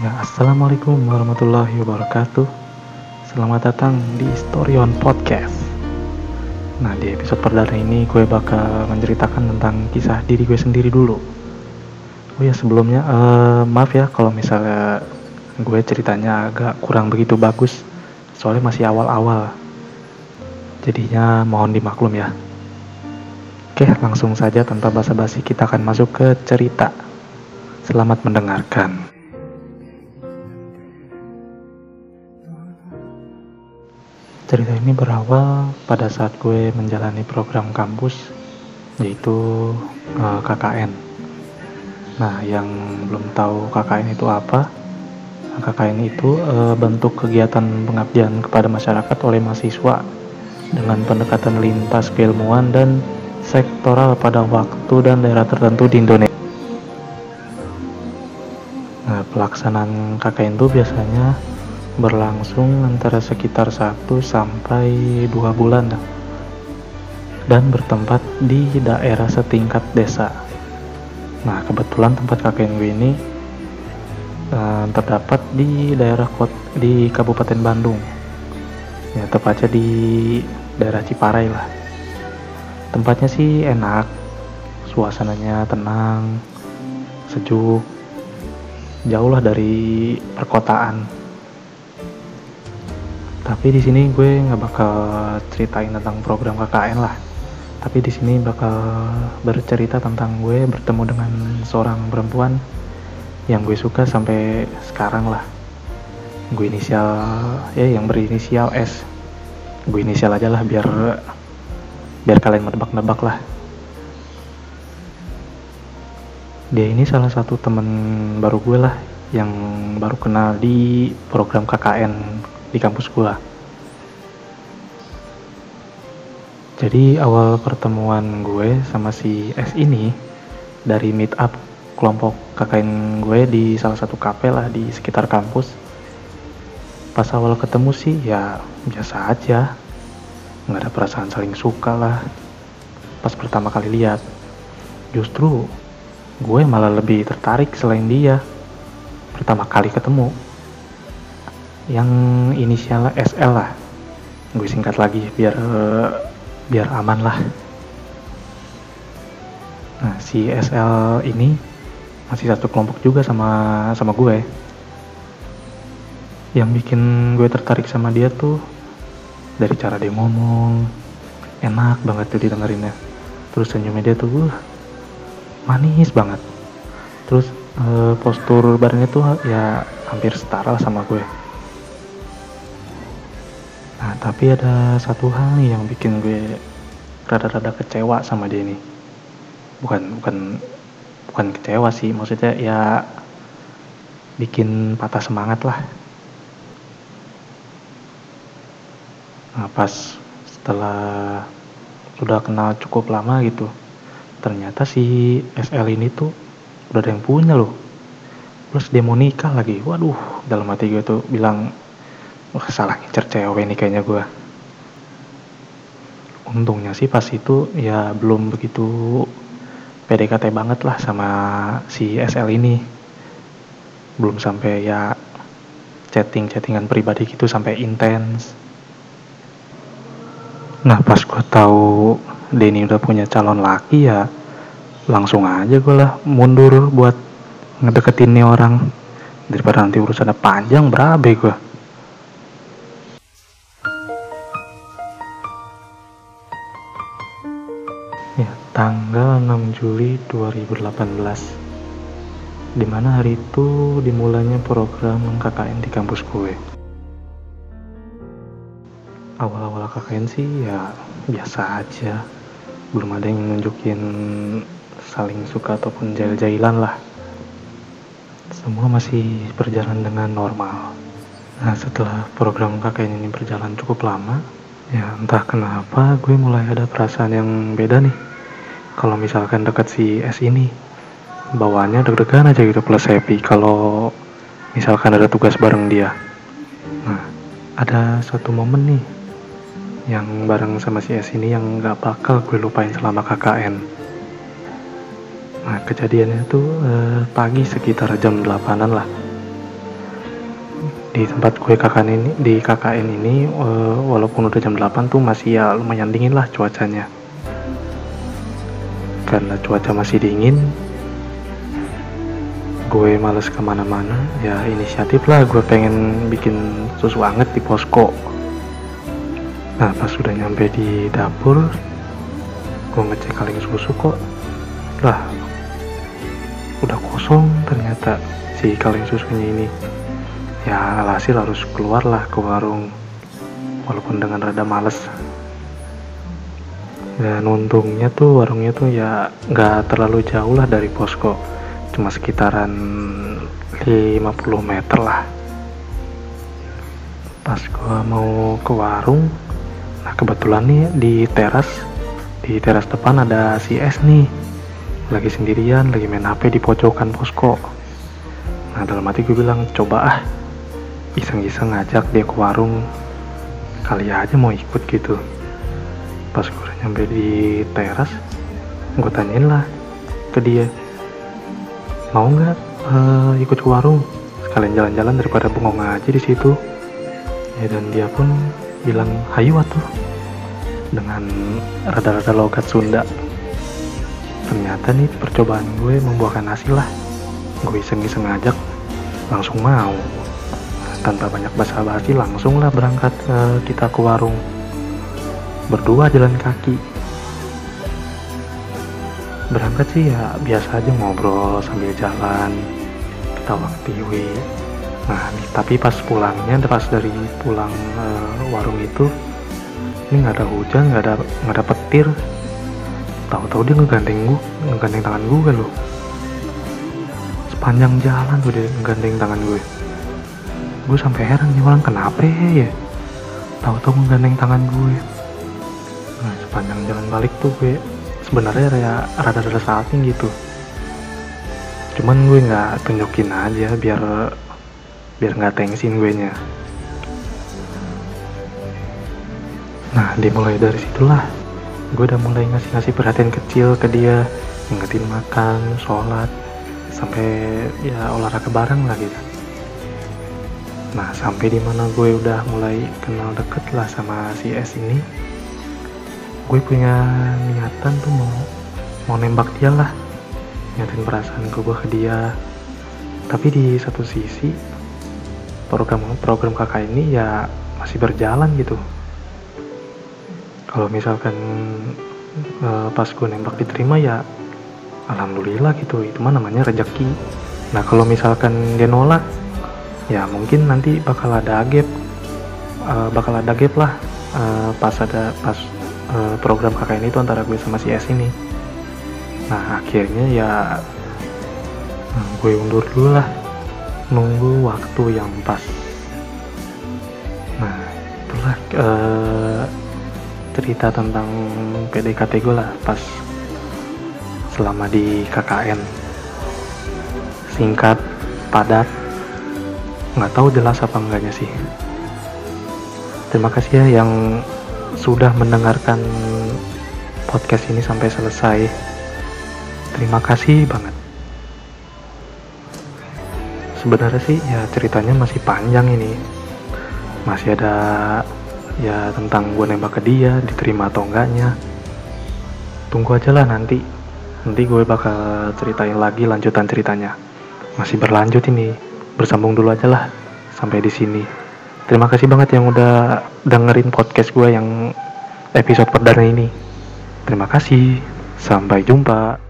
Nah, Assalamualaikum warahmatullahi wabarakatuh. Selamat datang di Storyon Podcast. Nah, di episode perdana ini gue bakal menceritakan tentang kisah diri gue sendiri dulu. Oh ya, sebelumnya uh, maaf ya kalau misalnya gue ceritanya agak kurang begitu bagus. Soalnya masih awal-awal. Jadinya mohon dimaklum ya. Oke, langsung saja tanpa basa-basi kita akan masuk ke cerita. Selamat mendengarkan Cerita ini berawal pada saat gue menjalani program kampus yaitu uh, eh, KKN. Nah, yang belum tahu KKN itu apa? KKN itu uh, bentuk kegiatan pengabdian kepada masyarakat oleh mahasiswa dengan pendekatan lintas keilmuan dan sektoral pada waktu dan daerah tertentu di Indonesia. Nah, pelaksanaan KKN itu biasanya berlangsung antara sekitar 1 sampai 2 bulan dan bertempat di daerah setingkat desa. Nah, kebetulan tempat kakek gue ini uh, terdapat di daerah kot di Kabupaten Bandung. Ya, tepatnya di daerah Ciparai lah. Tempatnya sih enak, suasananya tenang, sejuk, jauh lah dari perkotaan tapi di sini gue nggak bakal ceritain tentang program KKN lah. Tapi di sini bakal bercerita tentang gue bertemu dengan seorang perempuan yang gue suka sampai sekarang lah. Gue inisial ya yang berinisial S. Gue inisial aja lah biar biar kalian menebak-nebak lah. Dia ini salah satu temen baru gue lah yang baru kenal di program KKN di kampus gua. Jadi awal pertemuan gue sama si S ini dari meet up kelompok KKN gue di salah satu kafe lah di sekitar kampus. Pas awal ketemu sih ya biasa aja, nggak ada perasaan saling suka lah. Pas pertama kali lihat, justru gue malah lebih tertarik selain dia. Pertama kali ketemu, yang inisialnya SL lah. Gue singkat lagi biar biar aman lah. Nah si SL ini masih satu kelompok juga sama sama gue. Yang bikin gue tertarik sama dia tuh dari cara dia ngomong enak banget tuh didengerinnya. Terus senyumnya dia tuh uh, manis banget. Terus uh, postur badannya tuh ya hampir setara sama gue tapi ada satu hal nih yang bikin gue rada-rada kecewa sama dia nih. Bukan bukan bukan kecewa sih, maksudnya ya bikin patah semangat lah. Nah, pas setelah sudah kenal cukup lama gitu, ternyata si SL ini tuh udah ada yang punya loh. Plus dia mau nikah lagi. Waduh, dalam hati gue tuh bilang wah salah ngincer cewek nih kayaknya gue untungnya sih pas itu ya belum begitu PDKT banget lah sama si SL ini. Belum sampai ya chatting-chattingan pribadi gitu sampai intens. Nah pas gue tahu Denny udah punya calon laki ya langsung aja gue lah mundur buat ngedeketin nih orang. Daripada nanti urusannya panjang berabe gue tanggal 6 Juli 2018 di mana hari itu dimulainya program KKN di kampus gue. Awal-awal KKN sih ya biasa aja. Belum ada yang nunjukin saling suka ataupun jail-jailan lah. Semua masih berjalan dengan normal. Nah setelah program KKN ini berjalan cukup lama ya entah kenapa gue mulai ada perasaan yang beda nih kalau misalkan dekat si S ini bawaannya deg-degan aja gitu plus happy. Kalau misalkan ada tugas bareng dia. Nah ada suatu momen nih yang bareng sama si S ini yang gak bakal gue lupain selama KKN nah kejadiannya tuh eh, pagi sekitar jam 8an lah. Di tempat gue KKN ini di KKN ini uh, walaupun udah jam 8 tuh masih ya lumayan dingin lah cuacanya karena cuaca masih dingin gue males ke mana-mana. Ya inisiatif lah. Gue pengen bikin susu anget di posko. Nah pas sudah nyampe di dapur gue ngecek kaleng susu kok. Lah udah kosong ternyata si kaleng susunya ini. Ya alhasil harus keluar lah ke warung. Walaupun dengan rada males dan untungnya tuh warungnya tuh ya nggak terlalu jauh lah dari posko. Cuma sekitaran 50 meter lah. Pas gua mau ke warung nah kebetulan nih di teras di teras depan ada si S nih. Lagi sendirian lagi main HP di pojokan posko. Nah dalam hati gue bilang coba ah iseng-iseng ngajak dia ke warung. Kali aja mau ikut gitu pas gue nyampe di teras gue tanyain lah ke dia mau nggak uh, ikut ke warung? Sekalian jalan-jalan daripada bengong aja di situ. Ya dan dia pun bilang hayu tuh dengan rada-rada logat Sunda. Ternyata nih percobaan gue membuahkan hasil lah. Gue iseng-iseng ngajak langsung mau. Tanpa banyak basa-basi langsunglah berangkat uh, kita ke warung berdua jalan kaki. Berangkat sih ya biasa aja ngobrol sambil jalan. Ketawa piwi nah nih, tapi pas pulangnya pas dari pulang uh, warung itu ini nggak ada hujan nggak ada nggak ada petir. Tahu-tahu dia ngegandeng gue ngegandeng tangan gue kan loh sepanjang jalan tuh dia ngegandeng tangan gue. Gue sampai heran nih orang kenapa ya? Tahu-tahu menggandeng tangan gue sepanjang jalan balik tuh gue sebenarnya ya rada-rada salting gitu. Cuman gue nggak tunjukin aja biar biar nggak tensin gue nya. Nah dimulai dari situlah gue udah mulai ngasih-ngasih perhatian kecil ke dia ngingetin makan sholat sampai ya olahraga bareng lah gitu. Nah sampai di mana gue udah mulai kenal deket lah sama si S ini, gue punya niatan tuh mau mau nembak dia lah, nyatain perasaan gue ke dia. Tapi di satu sisi program program kakak ini ya masih berjalan gitu. Kalau misalkan uh, pas gue nembak diterima ya alhamdulillah gitu itu mah namanya rezeki nah kalau misalkan dia nolak ya mungkin nanti bakal ada gap uh, bakal ada gap lah uh, pas ada pas uh, program kakak ini tuh antara gue sama si S ini. Nah akhirnya ya nah, gue undur dulu lah. Nunggu waktu yang pas. Nah itulah uh, cerita tentang PDKT gue lah pas selama di KKN singkat padat nggak tahu jelas apa enggaknya sih. Terima kasih ya yang sudah mendengarkan podcast ini sampai selesai. Terima kasih banget. Sebenarnya sih ya ceritanya masih panjang ini. Masih ada ya tentang gue nembak ke dia diterima atau enggaknya. Tunggu aja lah nanti. Nanti gue bakal ceritain lagi lanjutan ceritanya. Masih berlanjut ini. Bersambung dulu aja lah sampai di sini. Terima kasih banget yang udah dengerin podcast gue yang episode perdana ini. Terima kasih. Sampai jumpa.